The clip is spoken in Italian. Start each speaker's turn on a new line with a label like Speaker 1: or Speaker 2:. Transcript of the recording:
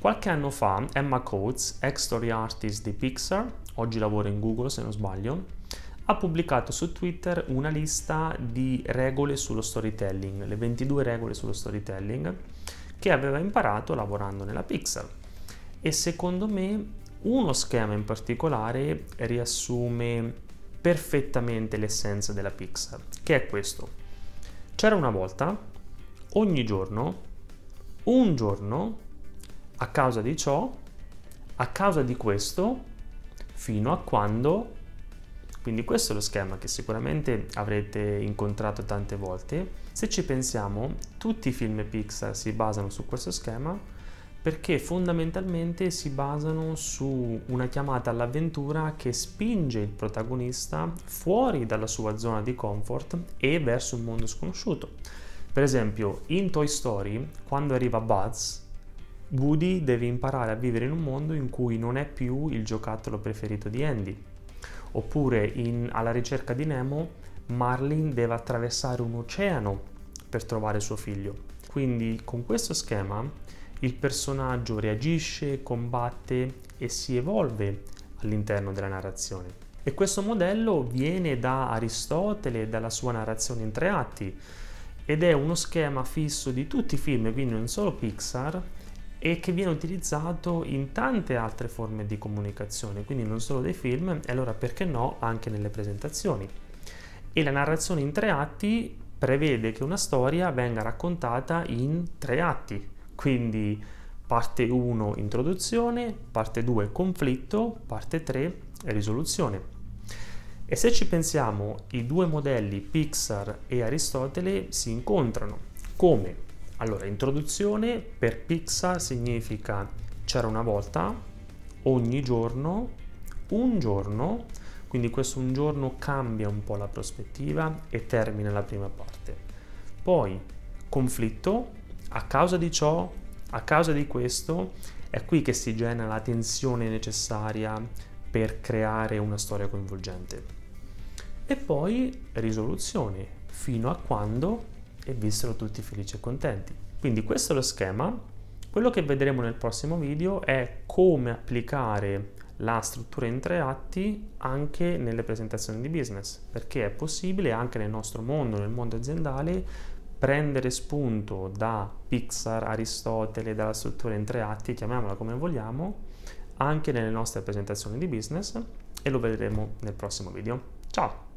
Speaker 1: Qualche anno fa Emma Coates, ex story artist di Pixar, oggi lavora in Google se non sbaglio, ha pubblicato su Twitter una lista di regole sullo storytelling, le 22 regole sullo storytelling che aveva imparato lavorando nella Pixar. E secondo me uno schema in particolare riassume perfettamente l'essenza della Pixar, che è questo. C'era una volta, ogni giorno, un giorno a causa di ciò, a causa di questo, fino a quando, quindi questo è lo schema che sicuramente avrete incontrato tante volte, se ci pensiamo tutti i film Pixar si basano su questo schema perché fondamentalmente si basano su una chiamata all'avventura che spinge il protagonista fuori dalla sua zona di comfort e verso un mondo sconosciuto. Per esempio, in Toy Story, quando arriva Buzz, Woody deve imparare a vivere in un mondo in cui non è più il giocattolo preferito di Andy. Oppure in Alla ricerca di Nemo, Marlin deve attraversare un oceano per trovare suo figlio. Quindi con questo schema il personaggio reagisce, combatte e si evolve all'interno della narrazione. E questo modello viene da Aristotele dalla sua narrazione in tre atti ed è uno schema fisso di tutti i film, quindi non solo Pixar, e che viene utilizzato in tante altre forme di comunicazione, quindi non solo dei film, e allora perché no anche nelle presentazioni. E la narrazione in tre atti prevede che una storia venga raccontata in tre atti, quindi parte 1 introduzione, parte 2 conflitto, parte 3 risoluzione. E se ci pensiamo, i due modelli Pixar e Aristotele si incontrano. Come? Allora, introduzione per Pixar significa c'era una volta, ogni giorno, un giorno, quindi questo un giorno cambia un po' la prospettiva e termina la prima parte. Poi conflitto, a causa di ciò, a causa di questo, è qui che si genera la tensione necessaria per creare una storia coinvolgente. E poi risoluzione, fino a quando e vissero tutti felici e contenti. Quindi questo è lo schema. Quello che vedremo nel prossimo video è come applicare la struttura in tre atti anche nelle presentazioni di business, perché è possibile anche nel nostro mondo, nel mondo aziendale, prendere spunto da Pixar, Aristotele, dalla struttura in tre atti, chiamiamola come vogliamo, anche nelle nostre presentazioni di business e lo vedremo nel prossimo video. Ciao!